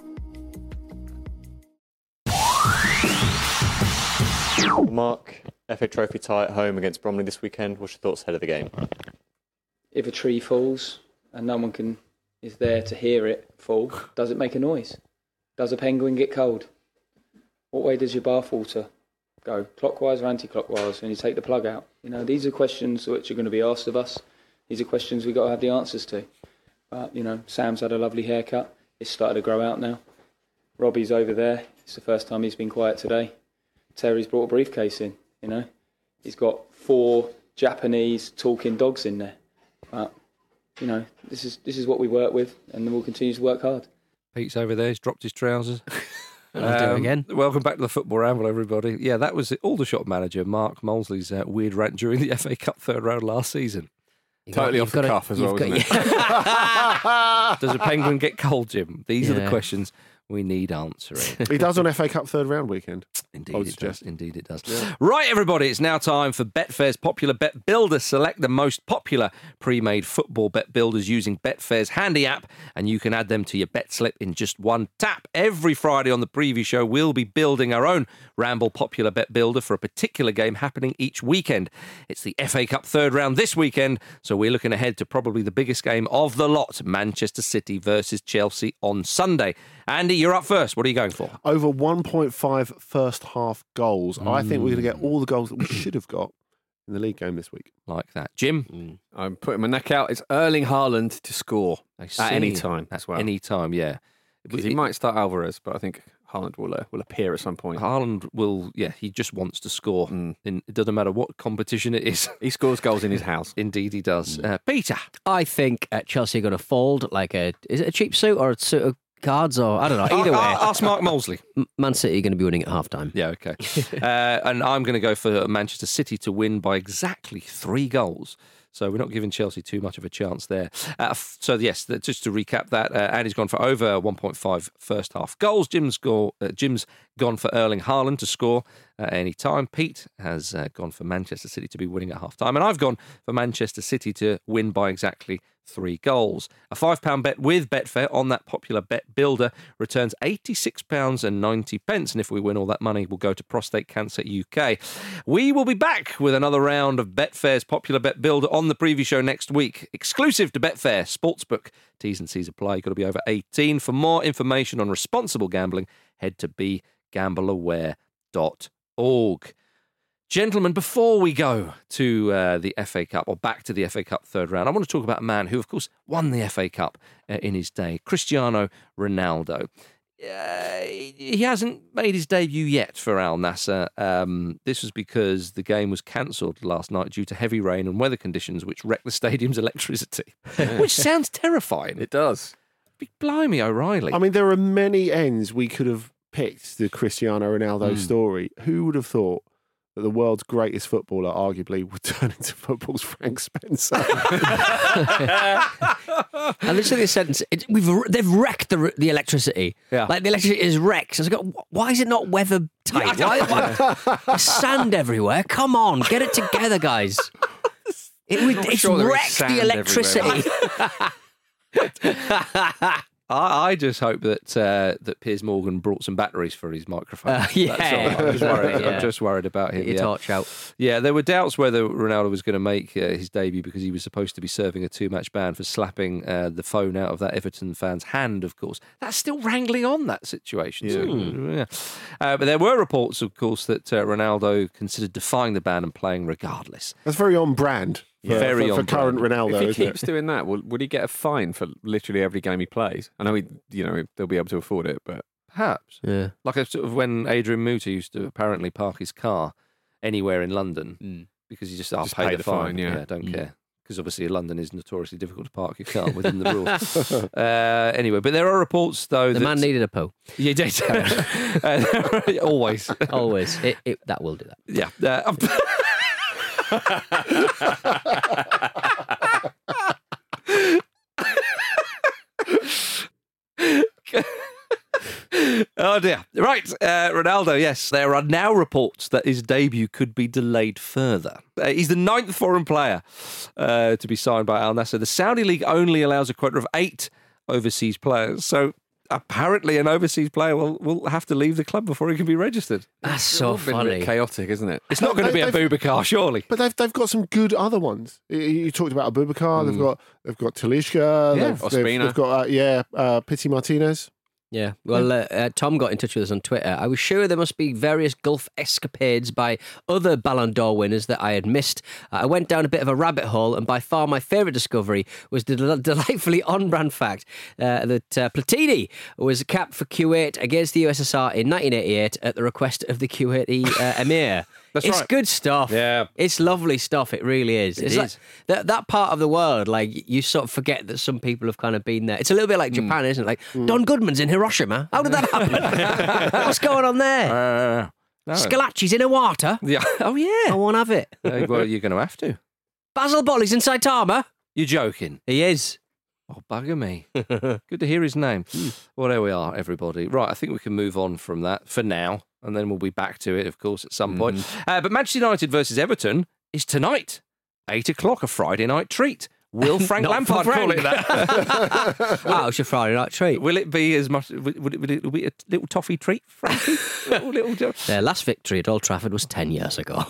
Mark, FA Trophy tie at home against Bromley this weekend. What's your thoughts ahead of the game? if a tree falls and no one can is there to hear it fall, does it make a noise? Does a penguin get cold? What way does your bath water go? Clockwise or anti-clockwise when you take the plug out? You know, these are questions which are going to be asked of us. These are questions we've got to have the answers to. But, you know, Sam's had a lovely haircut. It's started to grow out now. Robbie's over there. It's the first time he's been quiet today. Terry's brought a briefcase in, you know. He's got four Japanese talking dogs in there. But you know, this is this is what we work with, and we'll continue to work hard. Pete's over there. He's dropped his trousers. I'll do it again. Welcome back to the Football Ramble, everybody. Yeah, that was all the shot manager, Mark Molesley's uh, weird rant during the FA Cup third round last season. You Totally you've off the gotta- cuff as well, isn't got- it? Does a penguin get cold, Jim? These are the questions we need answering. He does on FA Cup third round weekend. Indeed, it does. Indeed, it does. Right, everybody, it's now time for Betfair's popular bet builder. Select the most popular pre-made football bet builders using Betfair's handy app, and you can add them to your bet slip in just one tap. Every Friday on the preview show, we'll be building our own Ramble popular bet builder for a particular game happening each weekend. It's the FA Cup third round this weekend, so we're looking ahead to probably the biggest game of the lot: Manchester City versus Chelsea on Sunday. Andy, you're up first. What are you going for? Over 1.5 first half goals. I think we're going to get all the goals that we should have got in the league game this week. Like that, Jim. I'm putting my neck out. It's Erling Haaland to score at any time At as well. any time, yeah. Because he might start Alvarez, but I think Haaland will uh, will appear at some point. Haaland will, yeah, he just wants to score. Mm. In, it doesn't matter what competition it is. He scores goals in his house. Indeed, he does. Uh, Peter. I think uh, Chelsea are going to fold like a. Is it a cheap suit or a suit of cards or I don't know. Either Uh, way, uh, ask Mark Molesley. Man City are going to be winning at half time. Yeah, okay. uh, and I'm going to go for Manchester City to win by exactly three goals. So we're not giving Chelsea too much of a chance there. Uh, so yes, just to recap that, uh, Andy's gone for over 1.5 first half goals. Jim's, go- uh, Jim's gone for Erling Haaland to score at any time. Pete has uh, gone for Manchester City to be winning at half time. And I've gone for Manchester City to win by exactly three goals. A £5 bet with Betfair on that popular bet builder returns £86.90. pence, And if we win all that money, we'll go to Prostate Cancer UK. We will be back with another round of Betfair's popular bet builder on the preview show next week. Exclusive to Betfair Sportsbook. T's and C's apply. You've got to be over 18. For more information on responsible gambling, head to begambleaware.org. Gentlemen, before we go to uh, the FA Cup or back to the FA Cup third round, I want to talk about a man who, of course, won the FA Cup uh, in his day, Cristiano Ronaldo. Uh, he hasn't made his debut yet for Al Nassr. Um, this was because the game was cancelled last night due to heavy rain and weather conditions, which wrecked the stadium's electricity, which sounds terrifying. It does. Big blimey, O'Reilly. I mean, there are many ends we could have picked the Cristiano Ronaldo story. Who would have thought that the world's greatest footballer arguably would turn into football's Frank Spencer? And literally, this sentence, it, we've they've wrecked the the electricity. Yeah. like the electricity is wrecked. So I was like, why is it not weather tight? Why, why, there's sand everywhere. Come on, get it together, guys. It would it's sure wrecked the electricity. I, I just hope that uh, that Piers Morgan brought some batteries for his microphone. Uh, That's yeah. all. I'm just worried. Yeah. I'm just worried about him. Get your yeah. torch out. Yeah, there were doubts whether Ronaldo was going to make uh, his debut because he was supposed to be serving a two-match ban for slapping uh, the phone out of that Everton fan's hand. Of course, that's still wrangling on that situation. So, yeah. Uh, but there were reports, of course, that uh, Ronaldo considered defying the ban and playing regardless. That's very on brand. For, Very for, for on current. Ronaldo. If he isn't it? keeps doing that, will, would he get a fine for literally every game he plays? I know he, you know, they'll be able to afford it, but Perhaps, Yeah. like a, sort of when Adrian Mutu used to apparently park his car anywhere in London Mm. because he just, I'll Just pay, pay the, the fine. fine, yeah. don't Mm. care. Because obviously London is notoriously difficult to park your car within the rules. uh, anyway, but there are reports though The that man needed a poo. Yeah, did. Uh, always. Always. It, it, that will do that. Yeah. Uh, oh dear. Right, uh, Ronaldo. Yes, there are now reports that his debut could be delayed further. Uh, he's the ninth foreign player uh, to be signed by Al Nassr. The Saudi league only allows a quota of eight overseas players, so. Apparently, an overseas player will, will have to leave the club before he can be registered. That's it's so all a bit funny. chaotic, isn't it? It's not going to be a They've- Boubacar, surely. But they've they've got some good other ones. You- You talked about a Aboubakar. They've got they've got Talisca. Yeah, they've, they've, they've got uh, yeah, uh, Pity Martinez. Yeah. Well, uh, uh, Tom got in touch with us on Twitter. I was sure there must be various Gulf escapades by other Ballon d'Or winners that I had missed. Uh, I went down a bit of a rabbit hole, and by far my favourite discovery was the del- delightfully on brand fact uh, that uh, Platini was capped for Kuwait against the USSR in 1988 at the request of the Kuwaiti uh, Emir. That's it's right. good stuff. Yeah. It's lovely stuff. It really is. It it's like- that that part of the world, like you sort of forget that some people have kind of been there. It's a little bit Hmm. like Japan, isn't it? Like Don Goodman's in Hiroshima. How did that happen? What's going on there? Uh, no. Schillaci's in Iwata. Yeah. Oh, yeah. I won't have it. Uh, well, you're going to have to. Basile Boli's in Saitama. You're joking. He is. Oh, bugger me. Good to hear his name. Well, there we are, everybody. Right, I think we can move on from that for now, and then we'll be back to it, of course, at some point. Uh, but Manchester United versus Everton is tonight, 8 o'clock, a Friday night treat. Will Frank Lampard call it that? Wow, it's your Friday night treat. Will it be as much? Would it, would it be a little toffee treat, Frankie? little, little, Their last victory at Old Trafford was 10 years ago.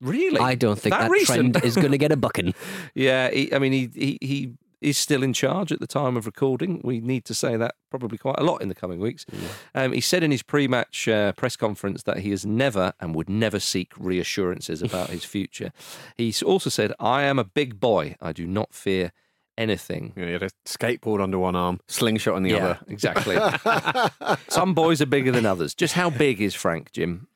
really? I don't think That that, trend is going to get a bucking. Yeah, he, I mean, he, he he is still in charge at the time of recording. We need to say that probably quite a lot in the coming weeks. Um, he said in his pre-match uh, press conference that he has never and would never seek reassurances about his future. He also said, "I am a big boy. I do not fear anything." You know, he had a skateboard under one arm, slingshot on the yeah, other. exactly. Some boys are bigger than others. Just how big is Frank, Jim?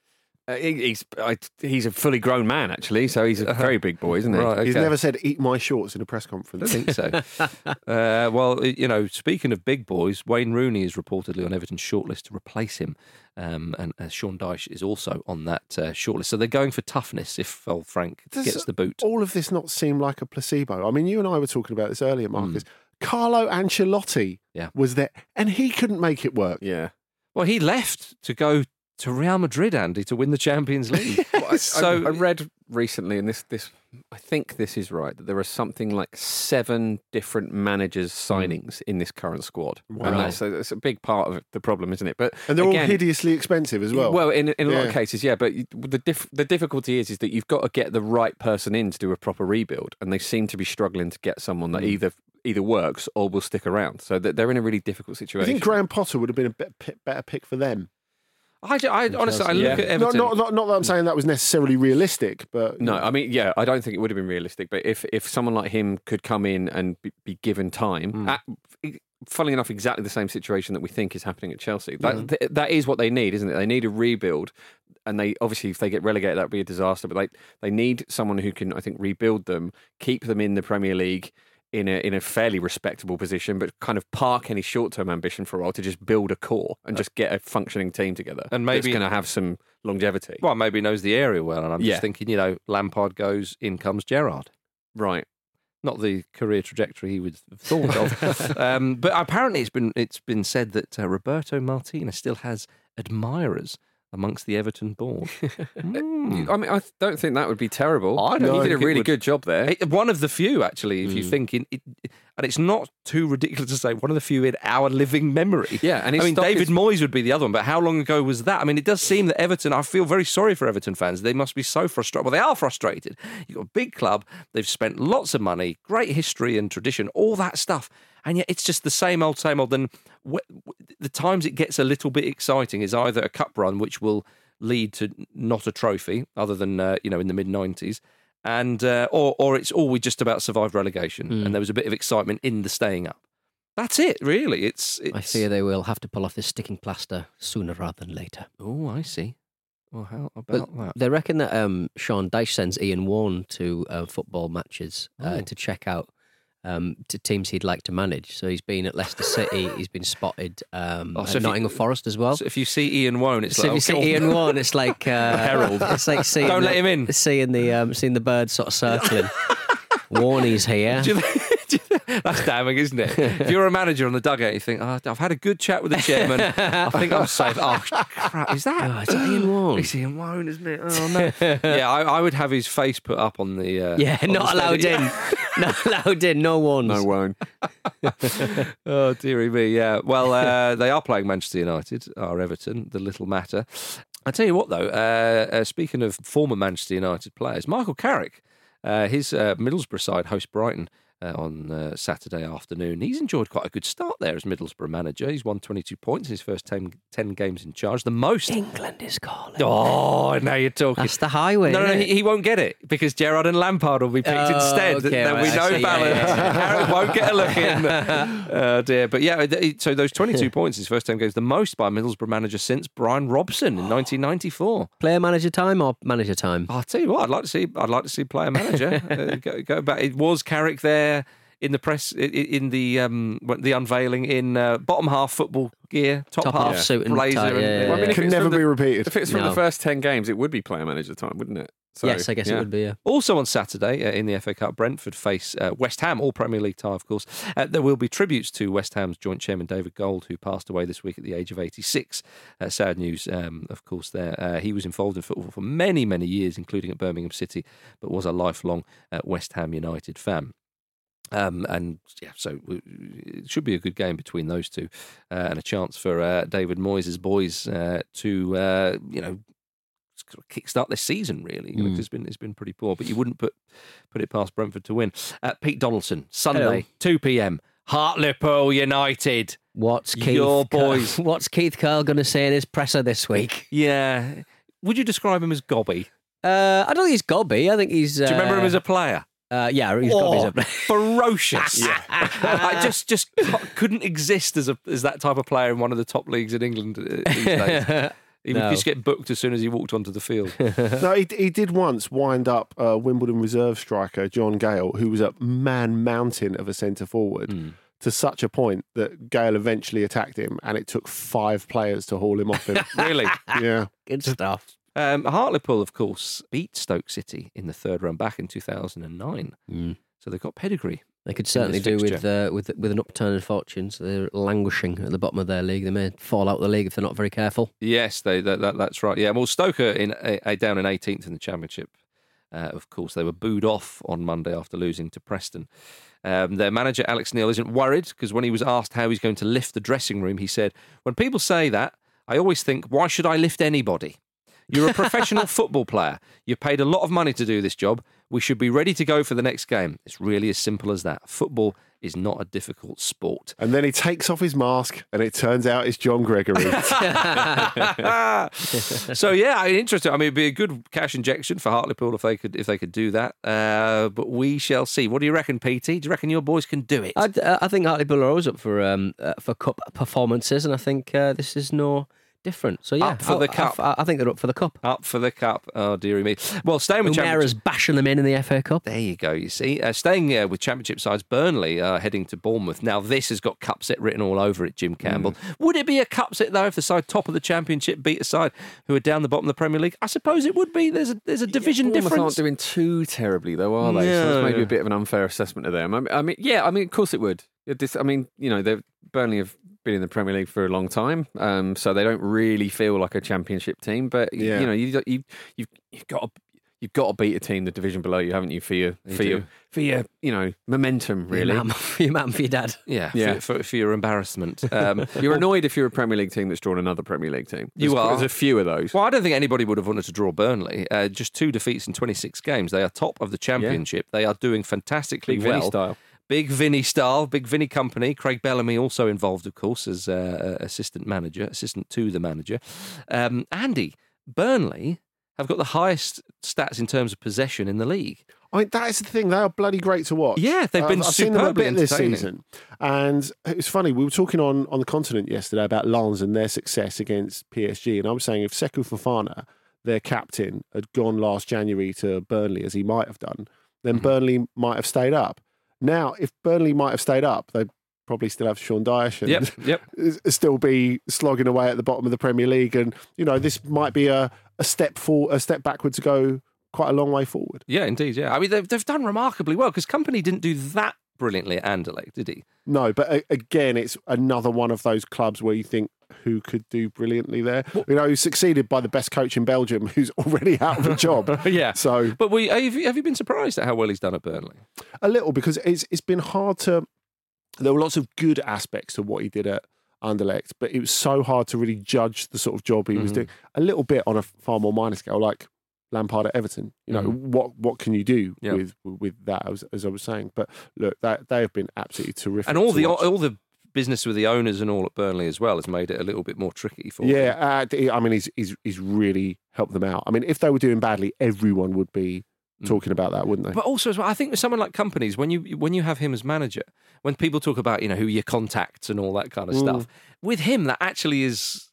Uh, he- he's I, he's a fully grown man actually, so he's a very big boy, isn't he? Right, He's never said "eat my shorts" in a press conference. I think so. uh, well, you know, speaking of big boys, Wayne Rooney is reportedly on Everton's shortlist to replace him, um, and uh, Sean Dyche is also on that uh, shortlist. So they're going for toughness if old Frank Does gets the boot. All of this not seem like a placebo? I mean, you and I were talking about this earlier, Marcus. Carlo Ancelotti Yeah. was there, and he couldn't make it work. Yeah. Well, he left to go to Real Madrid, Andy, to win the Champions League. I, so I read recently, and this this I think this is right that there are something like seven different managers' hmm. signings in this current squad, Wow. and that's a, that's a big part of the problem, isn't it? But And they're again, all hideously expensive as well. Well, in in a lot of cases, yeah. But the dif- the difficulty is is that you've got to get the right person in to do a proper rebuild, and they seem to be struggling to get someone that hmm. either either works or will stick around. So that they're in a really difficult situation. I think Graham Potter would have been a bit, better pick for them. I, I honestly, I look Yeah. at Not, Everton. not, not, not that I'm saying that was necessarily realistic, but No, I mean, yeah, I don't think it would have been realistic. But if if someone like him could come in and be, be given time, hmm. at, funnily enough, exactly the same situation that we think is happening at Chelsea. That hmm. th- that is what they need, isn't it? They need a rebuild, and they obviously, if they get relegated, that would be a disaster. But they they need someone who can, I think, rebuild them, keep them in the Premier League. In a in a fairly respectable position, but kind of park any short term ambition for a while to just build a core and just get a functioning team together, And maybe- going to have some longevity. well, maybe knows the area well, and I'm Yeah. just thinking, you know, Lampard goes, in comes Gerrard. Right. not the career trajectory he would have thought of. um, but apparently, it's been it's been said that uh, Roberto Martinez still has admirers amongst the Everton board. Hmm. I mean, I don't think that would be terrible. I don't he did a really would- good job there. One of the few, actually, if you Mm. think in, it, and it's not too ridiculous to say, one of the few in our living memory. Yeah, and I mean, David Moyes would be the other one, but how long ago was that? I mean, it does seem that Everton. I feel very sorry for Everton fans. They must be so frustrated. Well, they are frustrated. You've got a big club. They've spent lots of money, great history and tradition, all that stuff, and yet it's just the same old, same old. Wh- the times it gets a little bit exciting is either a cup run, which will lead to not a trophy, other than uh, you know in the mid nineties, and uh, or or it's all we just about survived relegation, and there was a bit of excitement in the staying up. That's it, really. It's, it's I fear they will have to pull off this sticking plaster sooner rather than later. Oh, I see. Well, how But about that? they reckon that um, Sean Dyche sends Ian Woan to uh, football matches uh, Oh. to check out um, to teams he'd like to manage. So he's been at Leicester City. he's been spotted um, Oh, so at if you- Nottingham Forest as well. So if you see Ian Woan, it's So like if you see oh, God. Ian Woan, it's like uh, Herald. It's like seeing Don't the, let him in. Seeing the um, seeing the birds sort of circling. Warney's here. Do you think- do you think- That's damning, isn't it? If you're a manager on the dugout, you think, oh, I've had a good chat with the chairman. I think I'm safe. Oh, crap. Is that? Oh, is that Ian Woan? It's Ian Woan, isn't it? Oh, no. yeah, I, I would have his face put up on the. Uh, Yeah, on the not allowed in. not allowed in. No ones. no one. Oh, dearie me, yeah. Well, uh, they are playing Manchester United, are Everton, the little matter. I tell you what, though, uh, uh, speaking of former Manchester United players, Michael Carrick, uh, his uh, Middlesbrough side host Brighton uh, on uh, Saturday afternoon. He's enjoyed quite a good start there as Middlesbrough manager. He's won 22 points in his first 10, 10 games in charge, the most. England is calling. Oh, now you're talking. That's the highway. No, no, isn't he, he won't get it because Gerrard and Lampard will be picked Oh, instead. okay, There'll be right, I no see, yeah, balance. yeah, yeah. Carrick won't get a look in. oh dear, but yeah. So those 22 points, in his first ten games, the most by Middlesbrough manager since Brian Robson in 1994. Player manager time or manager time? I'll tell you what, I'd like to see. I'd like to see player manager uh, go, go back. It was Carrick there in the press i- i- in the um the unveiling in uh, bottom half football gear, top, Top half half suit and blazer. tie, and- yeah, Well, I mean, if Can never the- be repeated. If it's from No. the first 10 games, it would be player manager time, wouldn't it? So, yes, I guess yeah. it would be. Yeah. Also on Saturday uh, in the FA Cup, Brentford face uh, West Ham, all Premier League tie, of course. Uh, there will be tributes to West Ham's joint chairman David Gold, who passed away this week at the age of 86. Uh, sad news, um, of course. There, uh, he was involved in football for many, many years, including at Birmingham City, but was a lifelong uh, West Ham United fan. Um, and yeah, so it should be a good game between those two, uh, and a chance for uh, David Moyes' boys uh, to uh, you know kickstart this season. Really, 'cause it's been it's been pretty poor. But you wouldn't put put it past Brentford to win. Uh, Pete Donaldson, Sunday, Hello. two p.m. Hartlepool United. What's Keith? Your boys. What's Keith Curle going to say in his presser this week? Yeah, would you describe him as gobby? Uh, I don't think he's gobby. I think he's. Uh, Do you remember him as a player? Uh, yeah, he's Oh, gobby. ferocious. I just just couldn't exist as a as that type of player in one of the top leagues in England uh, these days. He would just get booked as soon as he walked onto the field. no, he, he did once wind up uh, Wimbledon reserve striker John Gayle, who was a man mountain of a centre forward, to such a point that Gayle eventually attacked him, and it took five players to haul him off him. really. yeah, Good stuff. Um, Hartlepool, of course, beat Stoke City in the third round back in 2009. Mm. So they've got pedigree. They could certainly do with uh, with with an upturn in fortunes. They're languishing at the bottom of their league. They may fall out of the league if they're not very careful. Yes, they, that, that, that's right. Yeah, well, Stoke are in, uh, down in 18th in the Championship. Uh, of course, they were booed off on Monday after losing to Preston. Um, their manager, Alex Neil, isn't worried because when he was asked how he's going to lift the dressing room, he said, When people say that, I always think, why should I lift anybody? You're a professional football player. You've paid a lot of money to do this job. We should be ready to go for the next game. It's really as simple as that. Football is not a difficult sport. and then he takes off his mask, and it turns out it's John Gregory. so yeah, I- interesting. I mean, it'd be a good cash injection for Hartlepool if they could if they could do that. Uh, but we shall see. What do you reckon, PT? Do you reckon your boys can do it? I, uh, I think Hartlepool are always up for um, uh, for cup performances, and I think uh, this is no different. So yeah, Up for the cup. I, I think they're up for the cup. Up for the cup. Oh dearie me. Well, staying with. Umera's bashing them in in the FA Cup. There you go. You see, uh, staying uh, with championship sides, Burnley uh, heading to Bournemouth. Now this has got cup set written all over it. Jim Campbell. Would it be a cup set though if the side top of the championship beat a side who are down the bottom of the Premier League? I suppose it would be. There's a there's a division Bournemouth difference. aren't doing too terribly, though, are they? so that's maybe a bit of an unfair assessment of them. I mean, yeah, I mean, of course it would. I mean, you know, Burnley have been in the Premier League for a long time, um, so they don't really feel like a Championship team. But Yeah. you know, you you you've you've got to, you've got to beat a team the division below you, haven't you? For your You for your for your you know momentum, really. Your mum, for your mum, for your dad. Yeah, Yeah. For, for, for your embarrassment. Um, You're annoyed if you're a Premier League team that's drawn another Premier League team. You There's- are. There's a few of those. Well, I don't think anybody would have wanted to draw Burnley. Uh, just two defeats in 26 games. They are top of the championship. They are doing fantastically Big Vinny well. style. Big Vinny style, Big Vinny Kompany. Craig Bellamy also involved, of course, as uh, assistant manager, assistant to the manager. Um, Andy, Burnley have got the highest stats in terms of possession in the league. I mean, that is the thing. They are bloody great to watch. Yeah, they've been I've, I've seen them a superbly bit this season, and it was funny. We were talking on on the continent yesterday about Lens and their success against PSG, and I was saying if Seko Fofana, their captain, had gone last January to Burnley as he might have done, then Mm-hmm. Burnley might have stayed up. Now, if Burnley might have stayed up, they'd probably still have Sean Dyche and Yep, yep. still be slogging away at the bottom of the Premier League. And you know, this might be a, a step for a step backward to go quite a long way forward. Yeah, indeed. Yeah. I mean, they've, they've done remarkably well because Kompany didn't do that brilliantly at Anderlecht, did he? No, but a- again, it's another one of those clubs where you think who could do brilliantly there. You know, who's succeeded by the best coach in Belgium, who's already out of a job. yeah. So But we, have, you, have you been surprised at how well he's done at Burnley? a little because it's it's been hard to. There were lots of good aspects to what he did at Anderlecht, but it was so hard to really judge the sort of job he was Mhm. doing. A little bit on a far more minor scale, like Lampard at Everton. You know, Mhm. what what can you do Yeah. with with that? As, as I was saying, but look, that they have been absolutely terrific. And all the watch. all the business with the owners and all at Burnley as well has made it a little bit more tricky for Yeah, them. uh, I mean, he's, he's he's really helped them out. I mean, if they were doing badly, everyone would be Mm. talking about that, wouldn't they? But also, as well, I think with someone like companies, when you when you have him as manager, when people talk about you know who your contacts and all that kind of Mm. stuff, with him that actually is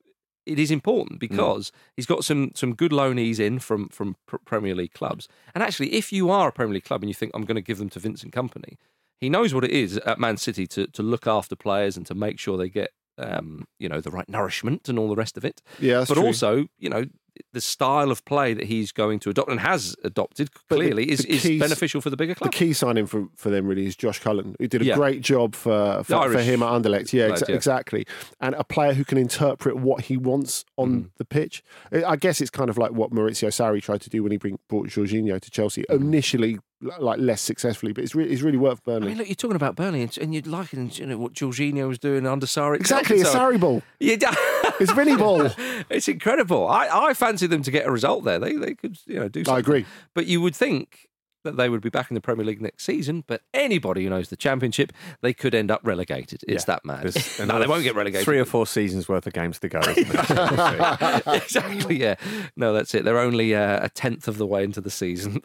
it is important because he's got some some good loanees in from from Premier League clubs, and actually, if you are a Premier League club and you think I'm going to give them to Vincent Kompany, he knows what it is at Man City to to look after players and to make sure they get. Um, you know the right nourishment and all the rest of it, yeah, but true. also you know the style of play that he's going to adopt and has adopted But the- clearly is, the is beneficial for the bigger club. the key signing for for them really is Josh Cullen, who did a Yeah. great job for for, for him at Anderlecht. Yeah, exa- yeah. exactly. And a player who can interpret what he wants on Mm-hmm. the pitch. I guess it's kind of like what Maurizio Sarri tried to do when he bring, brought Jorginho to Chelsea. Mm-hmm. Initially, like less successfully, but it's really it's really worked I Burnley. mean, look, you're talking about Burnley, and, and you'd like it, you know, what Jorginho was doing under Sarri. exactly, it's So- Sarri ball. Yeah, It's Vinny ball. it's incredible. I, I fancy them to get a result there. They they could you know do. Something. I agree. But you would think that they would be back in the Premier League next season. But anybody who knows the Championship, they could end up relegated. It's that mad. No, they won't get relegated. Three or four seasons worth of games to go. Exactly. Yeah. No, that's it. They're only uh, a tenth of the way into the season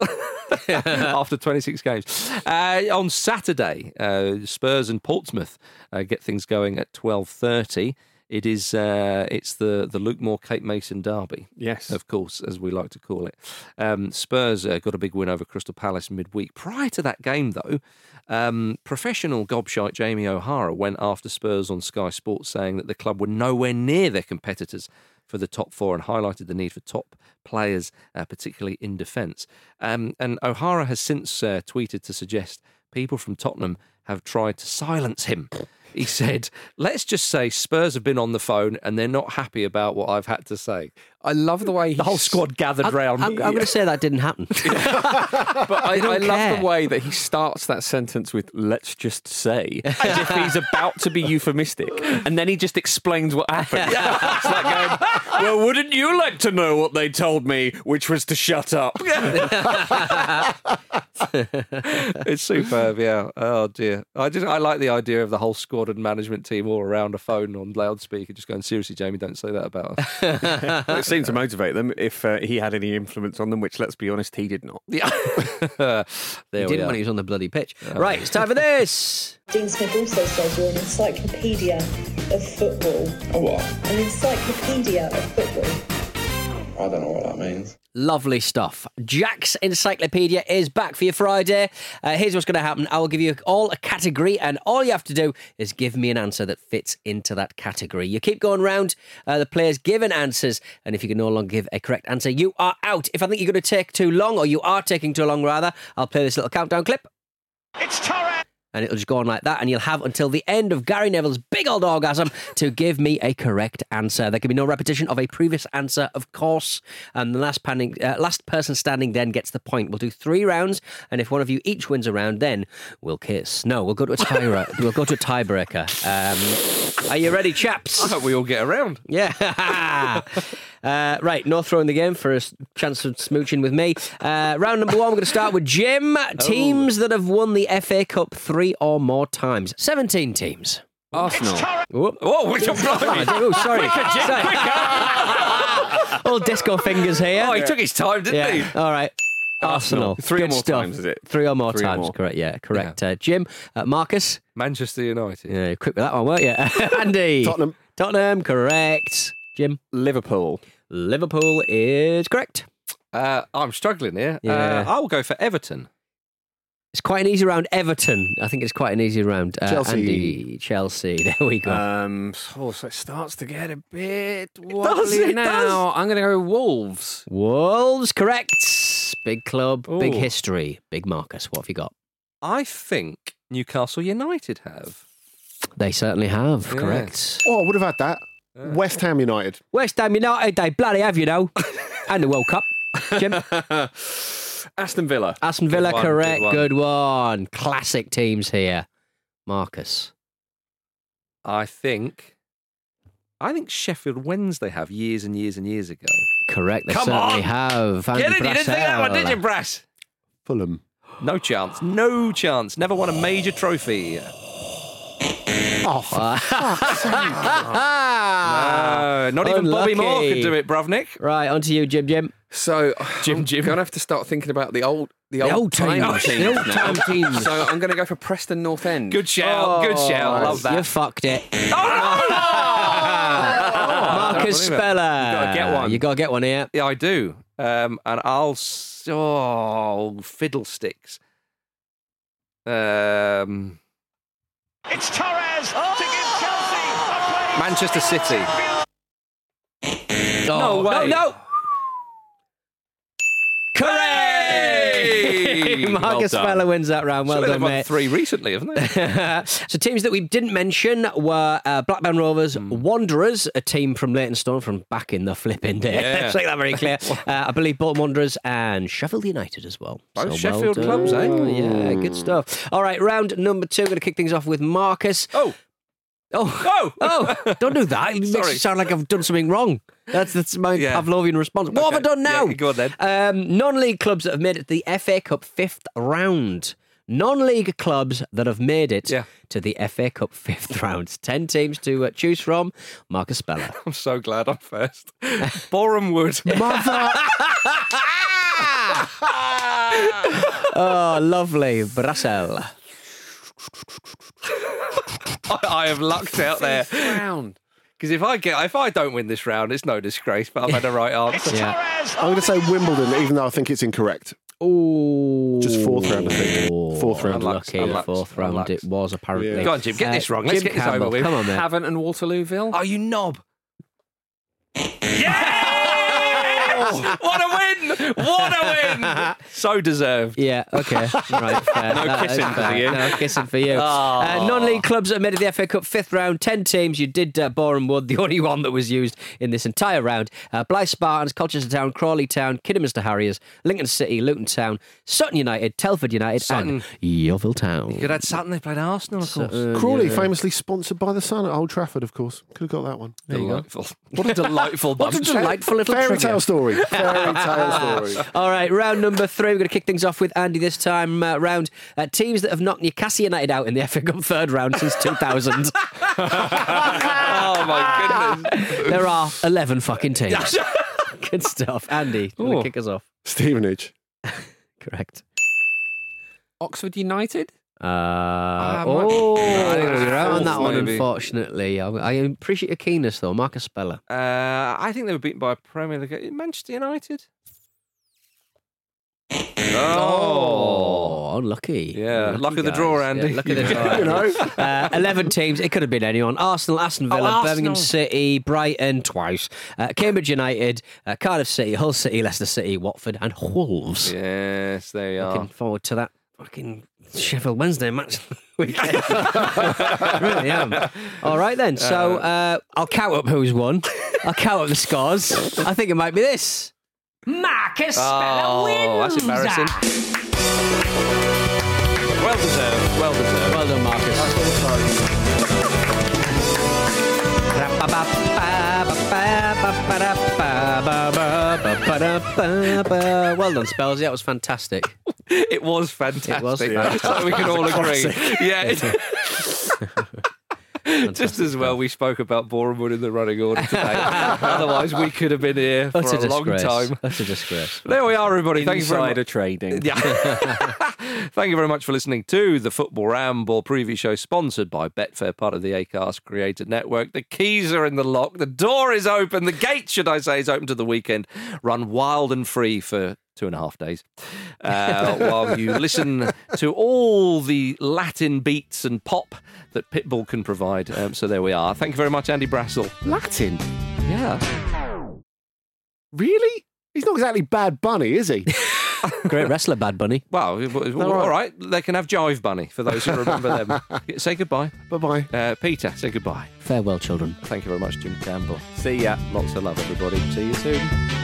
after 26 games. Uh, on Saturday, uh, Spurs and Portsmouth uh, get things going at 12:30. It is uh, it's the the Luke Moore Cape Mason derby. yes. Of course, as we like to call it. Um, Spurs uh, got a big win over Crystal Palace midweek. Prior to that game, though, um, professional gobshite Jamie O'Hara went after Spurs on Sky Sports, saying that the club were nowhere near their competitors for the top four and highlighted the need for top players, uh, particularly in defence. Um, and O'Hara has since uh, tweeted to suggest people from Tottenham have tried to silence him. He said, let's just say Spurs have been on the phone and they're not happy about what I've had to say. I love the way he The whole squad gathered I'm, round. I'm, going to say that didn't happen. But I, I love the way that he starts that sentence with "let's just say," as if he's about to be euphemistic, and then he just explains what happened. it's like going, "Well, wouldn't you like to know what they told me, which was to shut up?" it's superb, yeah. Oh dear, I just I like the idea of the whole squad and management team all around a phone on loudspeaker, just going, "Seriously, Jamie, don't say that about us." it seemed to motivate them if uh, he had any influence on them, which, let's be honest, he did not. yeah, there He we didn't are. when he was on the bloody pitch. Right, it's time for this. Dean Smith also says you're an encyclopedia of football. A what? An encyclopedia of football. I don't know what that means. Lovely stuff. Jack's Encyclopedia is back for you Friday. Uh, here's what's going to happen. I will give you all a category, and all you have to do is give me an answer that fits into that category. You keep going round uh, the players giving answers, and if you can no longer give a correct answer, you are out. If I think you're going to take too long, or you are taking too long rather, I'll play this little countdown clip. It's Torres. And it'll just go on like that, and you'll have until the end of Gary Neville's big old orgasm to give me a correct answer. There can be no repetition of a previous answer, of course. And the last, panning, uh, last person standing then gets the point. We'll do three rounds, and if one of you each wins a round, then we'll kiss. No, we'll go to a tie. we'll go to a tiebreaker. Um, are you ready, chaps? I hope we all get around. Yeah. uh, right, no throwing the game for a chance of smooching with me. Uh, round number one, we're going to start with Jim. Teams that have won the FA Cup three or more times. 17 teams. Arsenal. Whoop. Oh, which I'm Oh, sorry. sorry. All disco fingers here. Oh, he took his time, didn't yeah. he? All right. Arsenal. Three or more stuff. times, is it? Three or more Three or times. more. Correct. Yeah, correct. Uh, Jim, uh, Marcus. Manchester United. Yeah, you're quick with that one, weren't you? Andy. Tottenham. Tottenham. Correct. Jim. Liverpool. Liverpool is correct. Uh, I'm struggling here. Yeah. Uh, I'll go for Everton. It's quite an easy round. Everton. I think it's quite an easy round. Uh, Chelsea. Andy, Chelsea. There we go. Um, oh, so it starts to get a bit wobbly it now. I'm going to go Wolves. Wolves. Correct. Big club. Big history. Big Marcus. What have you got? I think Newcastle United have. They certainly have. Yeah. Correct. Oh, I would have had that. Uh. West Ham United. West Ham United. They bloody have you know, and the World Cup. Jim. Aston Villa. Aston Villa. one, good correct. one. Good one. Classic teams here. Marcus. I think. I think Sheffield Wednesday have years and years and years ago. Correct. They Come certainly on. have. Andy Get it? You didn't think that one, did you, Brassell. Brass? Fulham. No chance. No chance. Never won a major trophy. Oh, for Uh, not even Bobby Moore unlucky. could do it, Bravnik. Right, on to you, Jim Jim. So Jim, Jim, I'm Jim. going to have to start thinking about the old, the, The old, old time teams. teams. The old time teams. So I'm going to go for Preston North End. Good shout. good shout. Love that. You fucked it. Oh, no! Marcus believe it. Speller. You gotta get one. You gotta get one here. Yeah, I do. Um, and I'll. s- Oh, fiddlesticks. Um, It's Torres Manchester City. Oh, way. No, no. Marcus Well. Speller wins that round. Well Surely done, mate. three recently, haven't they? so teams that we didn't mention were uh, Blackburn Rovers, Hmm. Wanderers, a team from Leytonstone from back in the flipping day. Yeah. Let's make that very clear. uh, I believe Bolton Wanderers and Sheffield United as well. Both So Sheffield done. clubs, eh? Yeah, good stuff. All right, round number two. Going to kick things off with Marcus. Oh, Oh, oh, oh! Don't do that. It makes Sorry. it sound like I've done something wrong. That's that's my Yeah. Pavlovian response. What have I done now? Yeah, go on then. Um, non-league clubs that have made it to the FA Cup fifth round. Non-league clubs that have made it Yeah. to the FA Cup fifth round. Ten teams to uh, choose from. Marcus Speller. I'm so glad I'm first. Boreham Wood. mother. oh, lovely, Brassell. I, I have lucked out there. Round. Because if I get, if I don't win this round, it's no disgrace. But I've had the right answer. Yeah. I'm going to say Wimbledon, even though I think it's incorrect. Ooh, Just fourth round, I think. Fourth round. Unlucky. Unlucky. Fourth round. Unlucky. It was apparently. Yeah. Go on, Jim. Get Uh, this wrong. Let's Jim get this Campbell. over with. Come on, man. Havant and Waterlooville. Oh, you knob. Yes! what a win! What a win! So deserved. Yeah, okay. Right, fair. No That is kissing for fair. you. No kissing for you. Oh. Uh, non-league clubs that made it to the FA Cup fifth round, 10 teams. You did uh, Boreham Wood, the only one that was used in this entire round. Uh, Blyth Spartans, Colchester Town, Crawley Town, Kidderminster Harriers, Lincoln City, Luton Town, Sutton United, Telford United, Sutton. and Yeovil Town. You could have had Sutton. They played Arsenal, of course. Crawley, yeah. famously sponsored by the Sun at Old Trafford, of course. Could have got that one. There you go. delightful. What a delightful What a bunch. delightful little Fairy trivia. tale story. Fairy tale story. All right, round number three. We're going to kick things off with Andy this time uh, round. Uh, teams that have knocked Newcastle United out in the FA Cup third round since 2000. oh my goodness. there are 11 fucking teams. Good stuff. Andy, you want Ooh. to kick us off? Stevenage. Correct. Oxford United. Uh, might- oh, I think it was you're out on fourth, that one, maybe. unfortunately. I, I appreciate your keenness, though. Marcus Speller. Uh, I think they were beaten by a Premier League. Manchester United. Oh, unlucky. Yeah, Unlucky luck of the guys. draw, Yeah, Andy. luck of the draw. You know? Uh, 11 teams. It could have been anyone. Arsenal, Aston Villa, Oh, Birmingham Arsenal. City, Brighton twice, uh, Cambridge United, uh, Cardiff City, Hull City, Leicester City, Watford, and Wolves. Yes, there you are. Looking forward to that fucking Sheffield Wednesday match weekend. really am. All right then. So uh, I'll count up who's won. I'll count up the scores. I think it might be this. Marcus Oh, that's embarrassing. Well deserved. Well deserved. Well done, Marcus. Well done, Spells. Yeah, it was fantastic. It was fantastic. It was So we can all agree. Yeah. Just as well we spoke about Bournemouth in the running order today. Otherwise, we could have been here for Utter a long time. That's a disgrace. There we are, everybody. Thank you very much. Trading. Yeah. Thank you very much for listening to the Football Ramble preview show sponsored by Betfair, part of the Acast Creator Network. The keys are in the lock. The door is open. The gate, should I say, is open to the weekend. Run wild and free for two and a half days uh, while you listen to all the Latin beats and pop that Pitbull can provide. Um, so there we are. Thank you very much, Andy Brassell. Latin? Yeah. Really? He's not exactly Bad Bunny, is he? Great wrestler, Bad Bunny. Well, all right. They can have Jive Bunny for those who remember them. say goodbye. bye bye. Uh, Peter, say goodbye. Farewell, children. Thank you very much, Jim Campbell. See ya. Lots of love, everybody. See you soon.